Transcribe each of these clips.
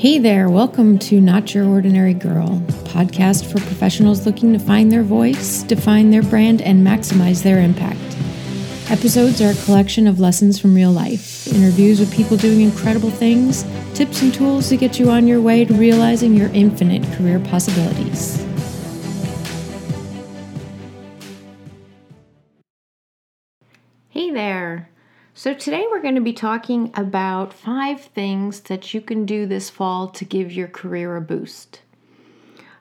Hey there, welcome to Not Your Ordinary Girl, podcast for professionals looking to find their voice, define their brand, and maximize their impact. Episodes are a collection of lessons from real life, interviews with people doing incredible things, tips and tools to get you on your way to realizing your infinite career possibilities. So, today we're going to be talking about five things that you can do this fall to give your career a boost.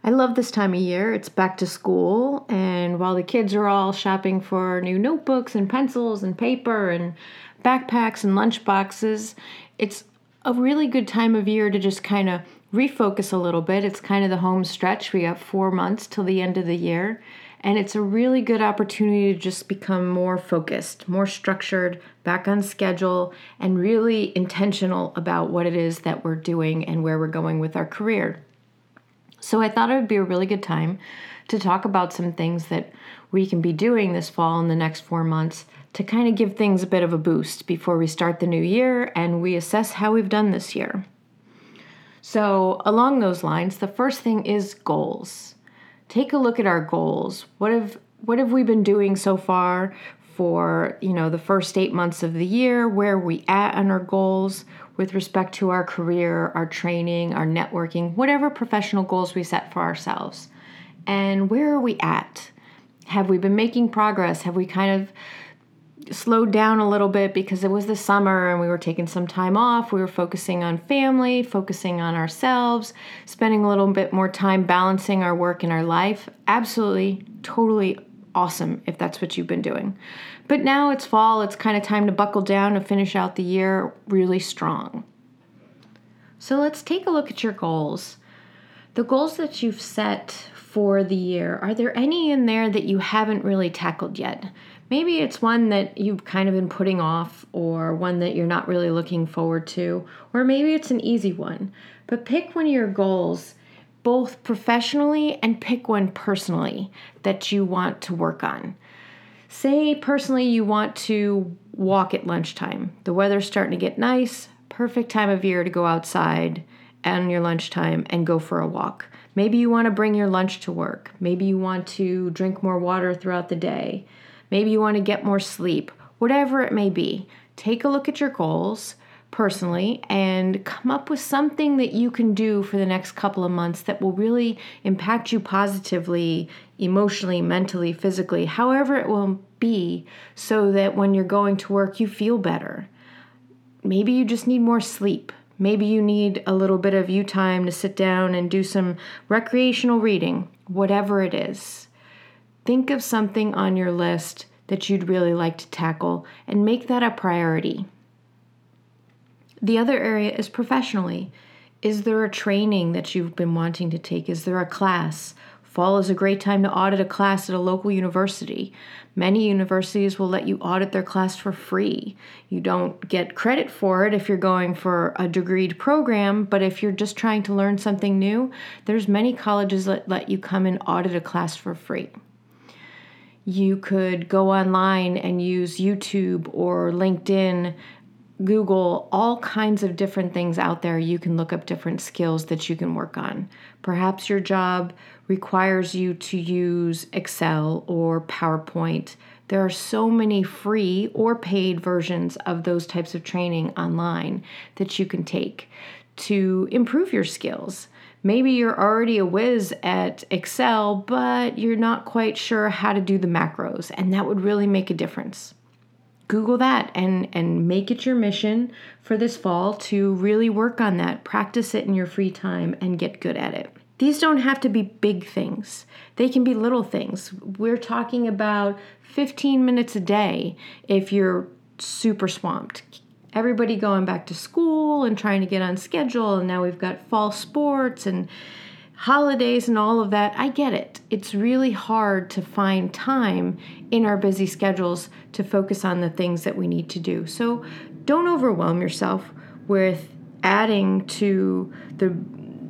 I love this time of year. It's back to school, and while the kids are all shopping for new notebooks and pencils and paper and backpacks and lunch boxes, it's a really good time of year to just kind of refocus a little bit. It's kind of the home stretch. We have four months till the end of the year. And it's a really good opportunity to just become more focused, more structured, back on schedule, and really intentional about what it is that we're doing and where we're going with our career. So I thought it would be a really good time to talk about some things that we can be doing this fall in the next four months to kind of give things a bit of a boost before we start the new year and we assess how we've done this year. So, along those lines, the first thing is goals take a look at our goals. What have what have we been doing so far for, you know, the first 8 months of the year? Where are we at on our goals with respect to our career, our training, our networking, whatever professional goals we set for ourselves? And where are we at? Have we been making progress? Have we kind of slowed down a little bit because it was the summer and we were taking some time off. We were focusing on family, focusing on ourselves, spending a little bit more time balancing our work and our life. Absolutely, totally awesome if that's what you've been doing. But now it's fall, it's kind of time to buckle down and finish out the year really strong. So let's take a look at your goals. The goals that you've set for the year, are there any in there that you haven't really tackled yet? Maybe it's one that you've kind of been putting off, or one that you're not really looking forward to, or maybe it's an easy one. But pick one of your goals, both professionally and pick one personally that you want to work on. Say personally you want to walk at lunchtime. The weather's starting to get nice, perfect time of year to go outside on your lunchtime and go for a walk. Maybe you want to bring your lunch to work. Maybe you want to drink more water throughout the day. Maybe you want to get more sleep, whatever it may be. Take a look at your goals personally and come up with something that you can do for the next couple of months that will really impact you positively, emotionally, mentally, physically, however it will be, so that when you're going to work, you feel better. Maybe you just need more sleep. Maybe you need a little bit of you time to sit down and do some recreational reading, whatever it is. Think of something on your list that you'd really like to tackle and make that a priority. The other area is professionally. Is there a training that you've been wanting to take? Is there a class? Fall is a great time to audit a class at a local university. Many universities will let you audit their class for free. You don't get credit for it if you're going for a degreed program, but if you're just trying to learn something new, there's many colleges that let you come and audit a class for free you could go online and use YouTube or LinkedIn, Google, all kinds of different things out there. You can look up different skills that you can work on. Perhaps your job requires you to use Excel or PowerPoint. There are so many free or paid versions of those types of training online that you can take to improve your skills. Maybe you're already a whiz at Excel, but you're not quite sure how to do the macros, and that would really make a difference. Google that and, and make it your mission for this fall to really work on that. Practice it in your free time and get good at it. These don't have to be big things, they can be little things. We're talking about 15 minutes a day if you're super swamped everybody going back to school and trying to get on schedule and now we've got fall sports and holidays and all of that. I get it. It's really hard to find time in our busy schedules to focus on the things that we need to do. So don't overwhelm yourself with adding to the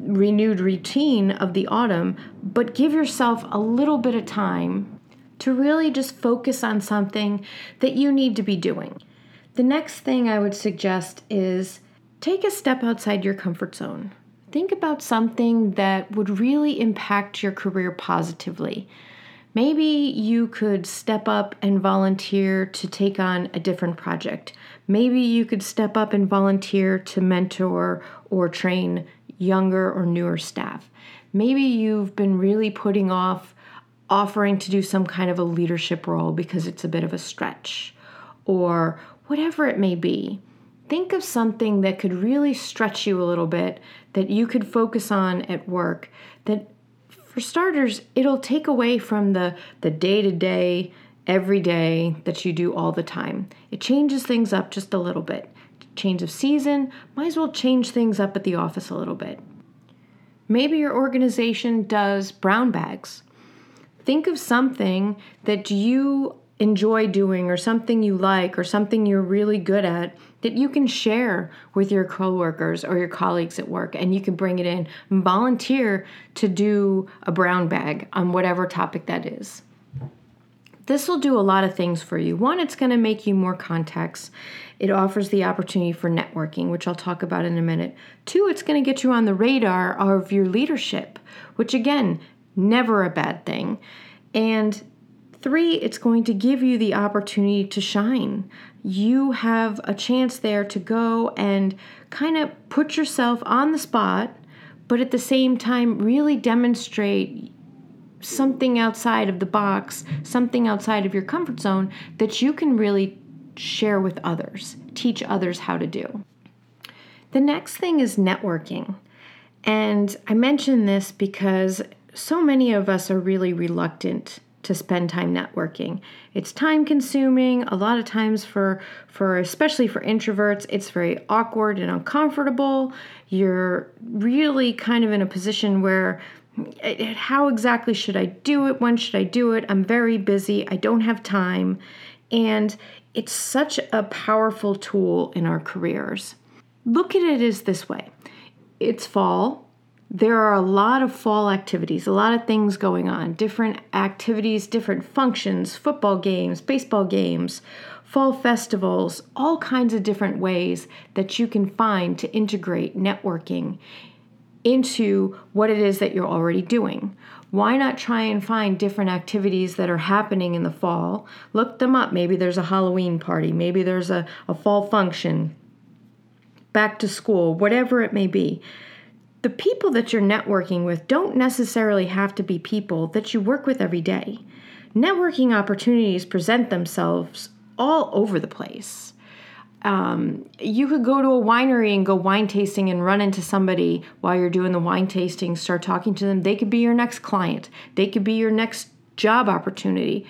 renewed routine of the autumn, but give yourself a little bit of time to really just focus on something that you need to be doing. The next thing I would suggest is take a step outside your comfort zone. think about something that would really impact your career positively. Maybe you could step up and volunteer to take on a different project. Maybe you could step up and volunteer to mentor or train younger or newer staff. Maybe you've been really putting off offering to do some kind of a leadership role because it's a bit of a stretch, or whatever it may be. Think of something that could really stretch you a little bit that you could focus on at work that for starters it'll take away from the the day-to-day every day that you do all the time. It changes things up just a little bit. Change of season, might as well change things up at the office a little bit. Maybe your organization does brown bags. Think of something that you enjoy doing or something you like or something you're really good at that you can share with your coworkers or your colleagues at work and you can bring it in and volunteer to do a brown bag on whatever topic that is. This will do a lot of things for you. One, it's going to make you more contacts. It offers the opportunity for networking, which I'll talk about in a minute. Two, it's going to get you on the radar of your leadership, which again, never a bad thing. And three, it's going to give you the opportunity to shine. You have a chance there to go and kind of put yourself on the spot, but at the same time, really demonstrate something outside of the box, something outside of your comfort zone that you can really share with others, teach others how to do. The next thing is networking. And I mention this because so many of us are really reluctant to spend time networking. It's time consuming. A lot of times for for especially for introverts, it's very awkward and uncomfortable. You're really kind of in a position where how exactly should I do it? When should I do it? I'm very busy. I don't have time. And it's such a powerful tool in our careers. Look at it as this way it's fall. There are a lot of fall activities, a lot of things going on, different activities, different functions, football games, baseball games, fall festivals, all kinds of different ways that you can find to integrate networking into what it is that you're already doing. Why not try and find different activities that are happening in the fall? Look them up. Maybe there's a Halloween party, maybe there's a, a fall function, back to school, whatever it may be. The people that you're networking with don't necessarily have to be people that you work with every day. Networking opportunities present themselves all over the place um, you could go to a winery and go wine tasting and run into somebody while you're doing the wine tasting, start talking to them. They could be your next client, they could be your next job opportunity.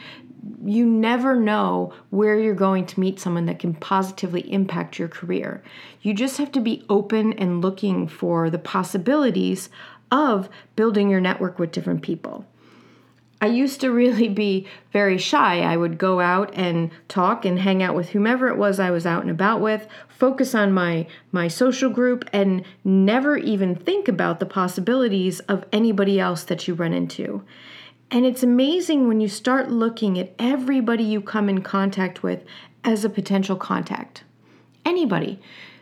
You never know where you're going to meet someone that can positively impact your career. You just have to be open and looking for the possibilities of building your network with different people. I used to really be very shy. I would go out and talk and hang out with whomever it was I was out and about with, focus on my my social group and never even think about the possibilities of anybody else that you run into. And it's amazing when you start looking at everybody you come in contact with as a potential contact. Anybody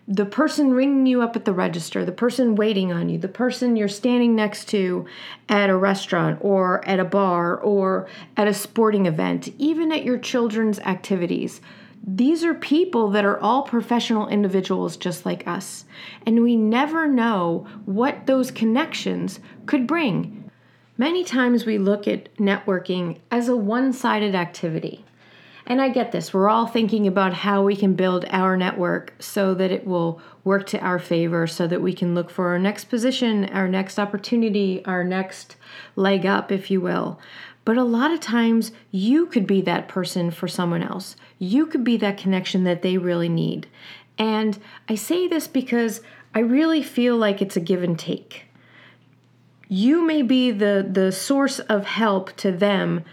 the person ringing you up at the register, the person waiting on you, the person you're standing next to at a restaurant or at a bar or at a sporting event, even at your children's activities. These are people that are all professional individuals just like us. And we never know what those connections could bring. Many times we look at networking as a one sided activity. And I get this. We're all thinking about how we can build our network so that it will work to our favor, so that we can look for our next position, our next opportunity, our next leg up, if you will. But a lot of times, you could be that person for someone else. You could be that connection that they really need. And I say this because I really feel like it's a give and take. You may be the, the source of help to them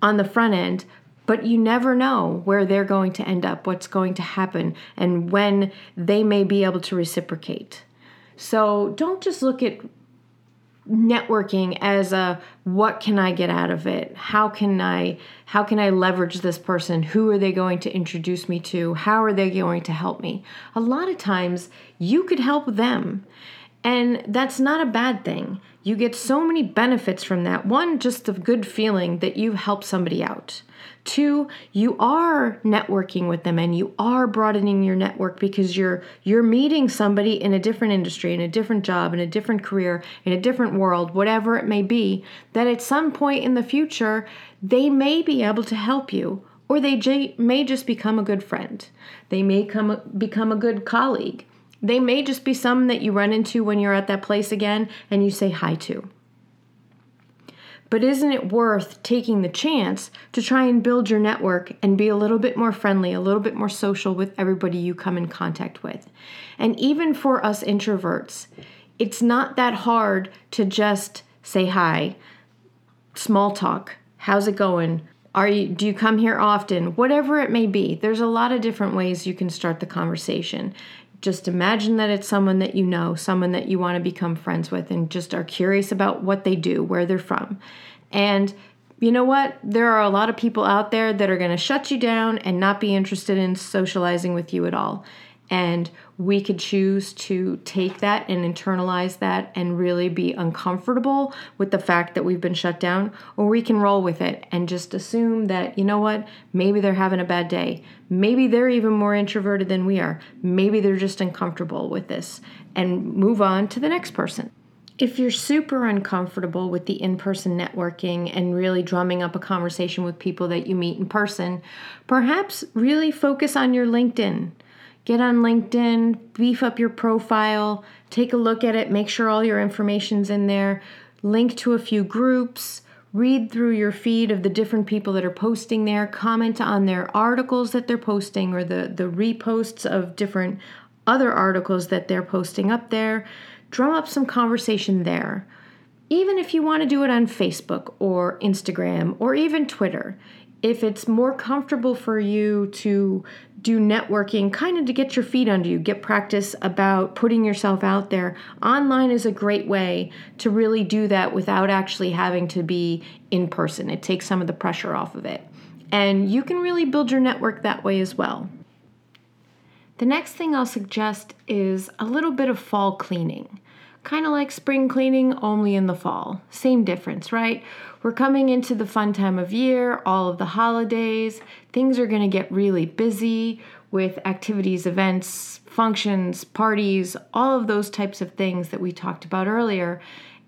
on the front end, but you never know where they're going to end up, what's going to happen, and when they may be able to reciprocate. So don't just look at networking as a what can I get out of it? How can I how can I leverage this person? Who are they going to introduce me to? How are they going to help me? A lot of times you could help them And that's not a bad thing. You get so many benefits from that. One, just the good feeling that you've helped somebody out. Two, you are networking with them and you are broadening your network because you're you're meeting somebody in a different industry, in a different job, in a different career, in a different world, whatever it may be, that at some point in the future they may be able to help you or they j- may just become a good friend. They may come become a good colleague. They may just be some that you run into when you're at that place again and you say hi to. But isn't it worth taking the chance to try and build your network and be a little bit more friendly, a little bit more social with everybody you come in contact with? And even for us introverts, it's not that hard to just say hi, small talk, how's it going? Are you do you come here often? Whatever it may be. There's a lot of different ways you can start the conversation just imagine that it's someone that you know, someone that you want to become friends with, and just are curious about what they do, where they're from. And you know what? There are a lot of people out there that are going to shut you down and not be interested in socializing with you at all. And we could choose to take that and internalize that and really be uncomfortable with the fact that we've been shut down, or we can roll with it and just assume that, you know what, maybe they're having a bad day. Maybe they're even more introverted than we are. Maybe they're just uncomfortable with this and move on to the next person. If you're super uncomfortable with the in person networking and really drumming up a conversation with people that you meet in person, perhaps really focus on your LinkedIn get on LinkedIn, beef up your profile, take a look at it, make sure all your information's in there, link to a few groups, read through your feed of the different people that are posting there, comment on their articles that they're posting or the, the reposts of different other articles that they're posting up there. Drum up some conversation there. Even if you want to do it on Facebook or Instagram or even Twitter, if it's more comfortable for you to do networking kind of to get your feet under you, get practice about putting yourself out there. Online is a great way to really do that without actually having to be in person. It takes some of the pressure off of it. And you can really build your network that way as well. The next thing I'll suggest is a little bit of fall cleaning. Kind of like spring cleaning, only in the fall. Same difference, right? We're coming into the fun time of year, all of the holidays. Things are going to get really busy with activities, events, functions, parties, all of those types of things that we talked about earlier.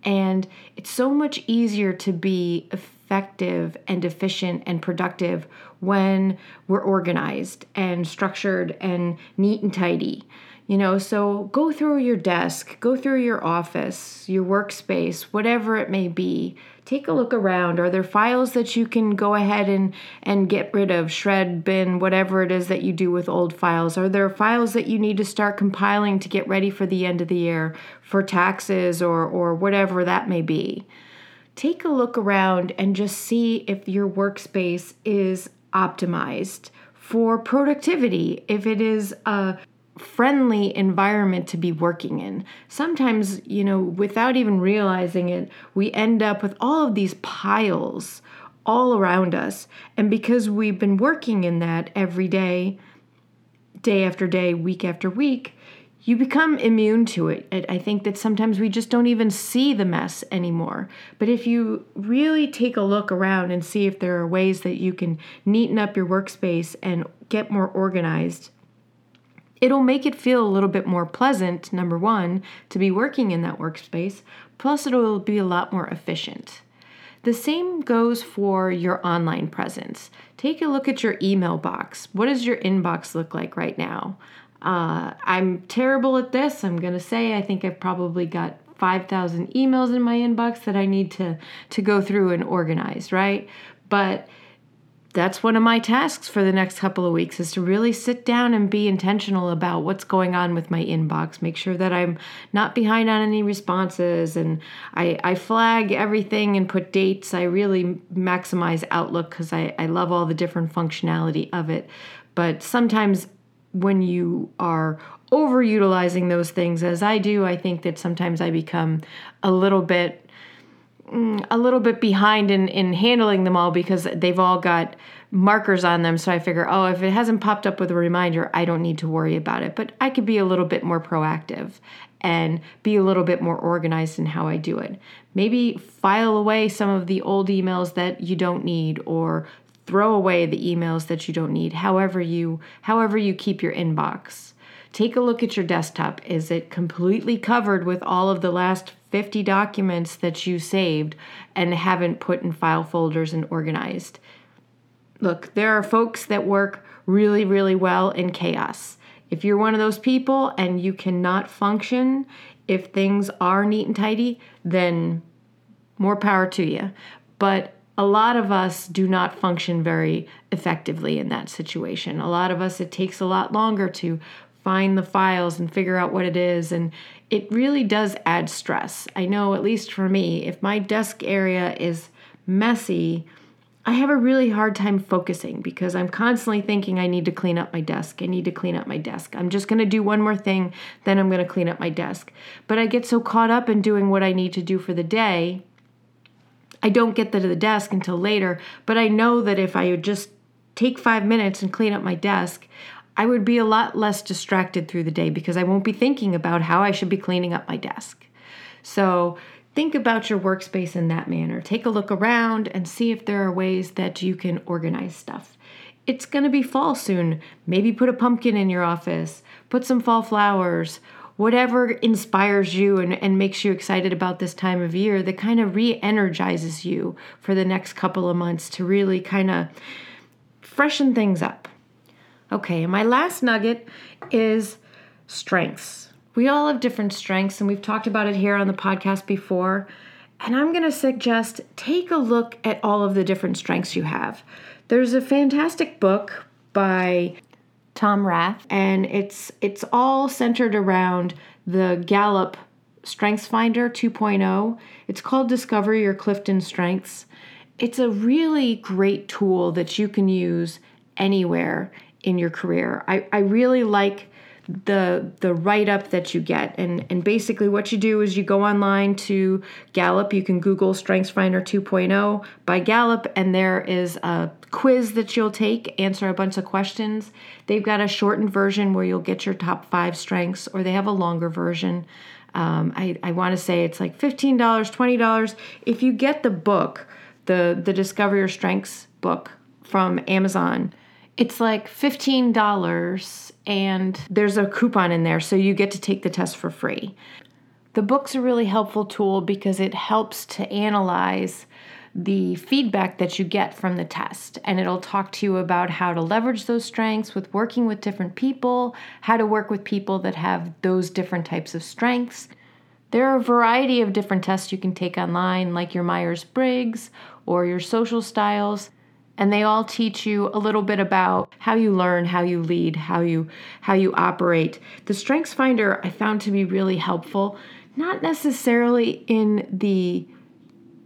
And it's so much easier to be effective and efficient and productive when we're organized and structured and neat and tidy. You know, so go through your desk, go through your office, your workspace, whatever it may be. Take a look around. Are there files that you can go ahead and, and get rid of, shred, bin, whatever it is that you do with old files? Are there files that you need to start compiling to get ready for the end of the year for taxes or, or whatever that may be? Take a look around and just see if your workspace is optimized for productivity, if it is a friendly environment to be working in. Sometimes, you know, without even realizing it, we end up with all of these piles all around us. And because we've been working in that every day, day after day, week after week, you become immune to it. I think that sometimes we just don't even see the mess anymore. But if you really take a look around and see if there are ways that you can neaten up your workspace and get more organized, It'll make it feel a little bit more pleasant, number one, to be working in that workspace, plus, it'll be a lot more efficient. The same goes for your online presence. Take a look at your email box. What does your inbox look like right now? Uh, I'm terrible at this. I'm going to say I think I've probably got 5,000 emails in my inbox that I need to, to go through and organize, right? But that's one of my tasks for the next couple of weeks is to really sit down and be intentional about what's going on with my inbox. Make sure that i'm not behind on any responses and i, I flag everything and put dates. I really maximize outlook because I, I love all the different functionality of it. But sometimes when you are overutilizing those things as i do i think that sometimes i become a little bit a little bit behind in, in handling them all because they've all got markers on them. So I figure, oh, if it hasn't popped up with a reminder, I don't need to worry about it. But I could be a little bit more proactive and be a little bit more organized in how I do it. Maybe file away some of the old emails that you don't need or throw away the emails that you don't need however you however you keep your inbox take a look at your desktop is it completely covered with all of the last 50 documents that you saved and haven't put in file folders and organized. Look there are folks that work really really well in chaos. If you're one of those people and you cannot function if things are neat and tidy then more power to you. But a lot of us do not function very effectively in that situation. A lot of us, it takes a lot longer to find the files and figure out what it is. And it really does add stress. I know, at least for me, if my desk area is messy, I have a really hard time focusing because I'm constantly thinking I need to clean up my desk. I need to clean up my desk. I'm just going to do one more thing, then I'm going to clean up my desk. But I get so caught up in doing what I need to do for the day I don't get to the desk until later, but I know that if I would just take five minutes and clean up my desk, I would be a lot less distracted through the day because I won't be thinking about how I should be cleaning up my desk. So think about your workspace in that manner. Take a look around and see if there are ways that you can organize stuff. It's going to be fall soon. Maybe put a pumpkin in your office, put some fall flowers, whatever inspires you and, and makes you excited about this time of year that kind of re energizes you for the next couple of months to really kind of freshen things up. Okay, my last nugget is strengths. We all have different strengths, and we've talked about it here on the podcast before. And I'm going to suggest take a look at all of the different strengths you have. There's a fantastic book by Tom Rath, and it's it's all centered around the Gallup Strengths Finder 2.0. It's called Discover Your Clifton Strengths. It's a really great tool that you can use anywhere in your career. I, I really like the the write up that you get. And and basically what you do is you go online to Gallup. You can google strengths finder 2.0 by Gallup and there is a quiz that you'll take answer a bunch of questions. They've got a shortened version where you'll get your top 5 strengths or they have a longer version. Um, I, I want to say it's like $15 $20 if you get the book the the discover your strengths book from Amazon it's like $15 and there's a coupon in there, so you get to take the test for free. The book's a really helpful tool because it helps to analyze the feedback that you get from the test. And it'll talk to you about how to leverage those strengths with working with different people, how to work with people that have those different types of strengths. There are a variety of different tests you can take online, like your Myers Briggs or your social styles and they all teach you a little bit about how you learn, how you lead, how you how you operate. The Strengths Finder I found to be really helpful, not necessarily in the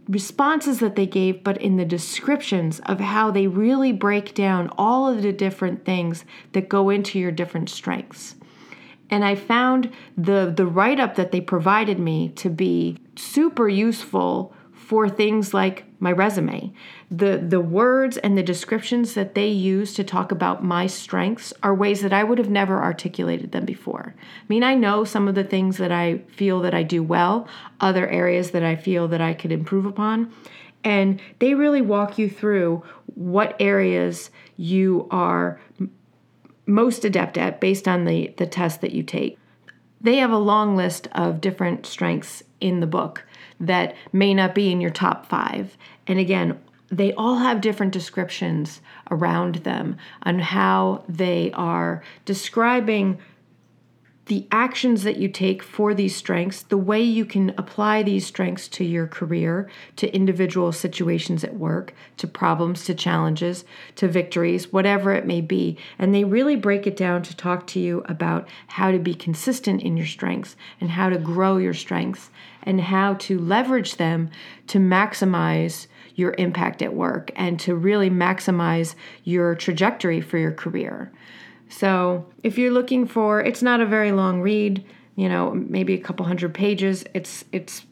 responses that they gave, but in the descriptions of how they really break down all of the different things that go into your different strengths. And I found the the write-up that they provided me to be super useful for things like my resume. The the words and the descriptions that they use to talk about my strengths are ways that I would have never articulated them before. I mean, I know some of the things that I feel that I do well, other areas that I feel that I could improve upon, and they really walk you through what areas you are most adept at based on the the test that you take. They have a long list of different strengths in the book that may not be in your top five. And again, they all have different descriptions around them on how they are describing the actions that you take for these strengths, the way you can apply these strengths to your career, to individual situations at work, to problems, to challenges, to victories, whatever it may be. And they really break it down to talk to you about how to be consistent in your strengths and how to grow your strengths and how to leverage them to maximize your impact at work and to really maximize your trajectory for your career. So, if you're looking for it's not a very long read, you know, maybe a couple hundred pages. It's it's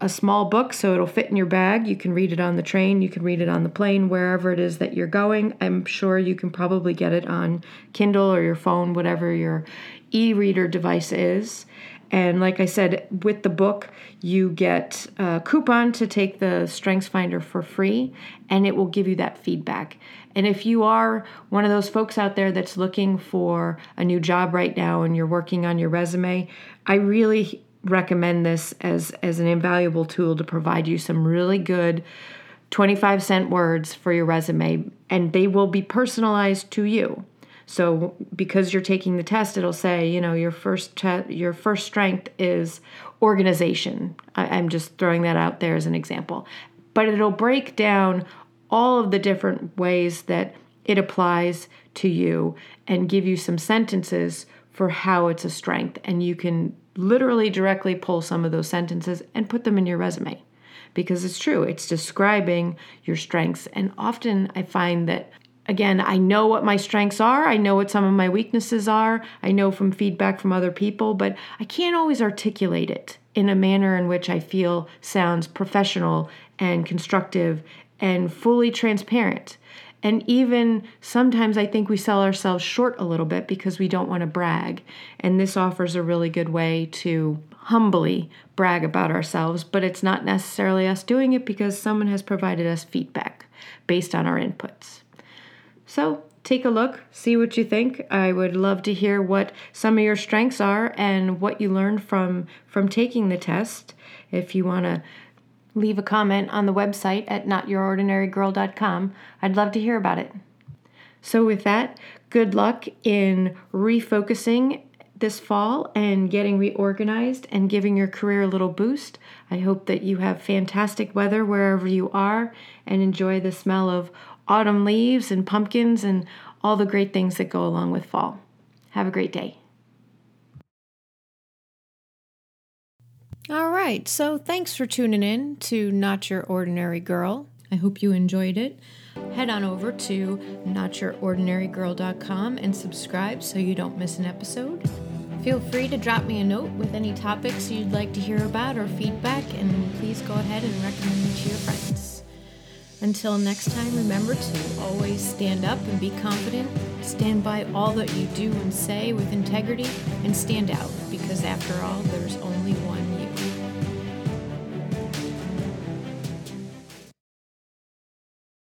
a small book, so it'll fit in your bag. You can read it on the train, you can read it on the plane, wherever it is that you're going. I'm sure you can probably get it on Kindle or your phone, whatever your e reader device is. And like I said, with the book, you get a coupon to take the Strengths Finder for free, and it will give you that feedback. And if you are one of those folks out there that's looking for a new job right now and you're working on your resume, I really recommend this as, as an invaluable tool to provide you some really good 25 cent words for your resume, and they will be personalized to you. So because you're taking the test, it'll say, you know, your first te- your first strength is organization. I- I'm just throwing that out there as an example, but it'll break down all of the different ways that it applies to you and give you some sentences for how it's a strength, and you can literally directly pull some of those sentences and put them in your resume because it's true. It's describing your strengths. And often I find that again, I know what my strengths are. I know what some of my weaknesses are. I know from feedback from other people, but I can't always articulate it in a manner in which I feel sounds professional and constructive and fully transparent. And even sometimes I think we sell ourselves short a little bit because we don't want to brag. And this offers a really good way to humbly brag about ourselves, but it's not necessarily us doing it because someone has provided us feedback based on our inputs. So take a look, see what you think. I would love to hear what some of your strengths are and what you learned from from taking the test. If you want to leave a comment on the website at notyourordinarygirl.com, I'd love to hear about it. So with that, good luck in refocusing this fall and getting reorganized and giving your career a little boost. I hope that you have fantastic weather wherever you are and enjoy the smell of autumn leaves and pumpkins and all the great things that go along with fall. Have a great day. All right, so thanks for tuning in to Not Your Ordinary Girl. I hope you enjoyed it. Head on over to notyourordinarygirl.com and subscribe so you don't miss an episode. Feel free to drop me a note with any topics you'd like to hear about or feedback, and please go ahead and recommend me to your friends. Until next time, remember to always stand up and be confident, stand by all that you do and say with integrity, and stand out because after all, there's only one.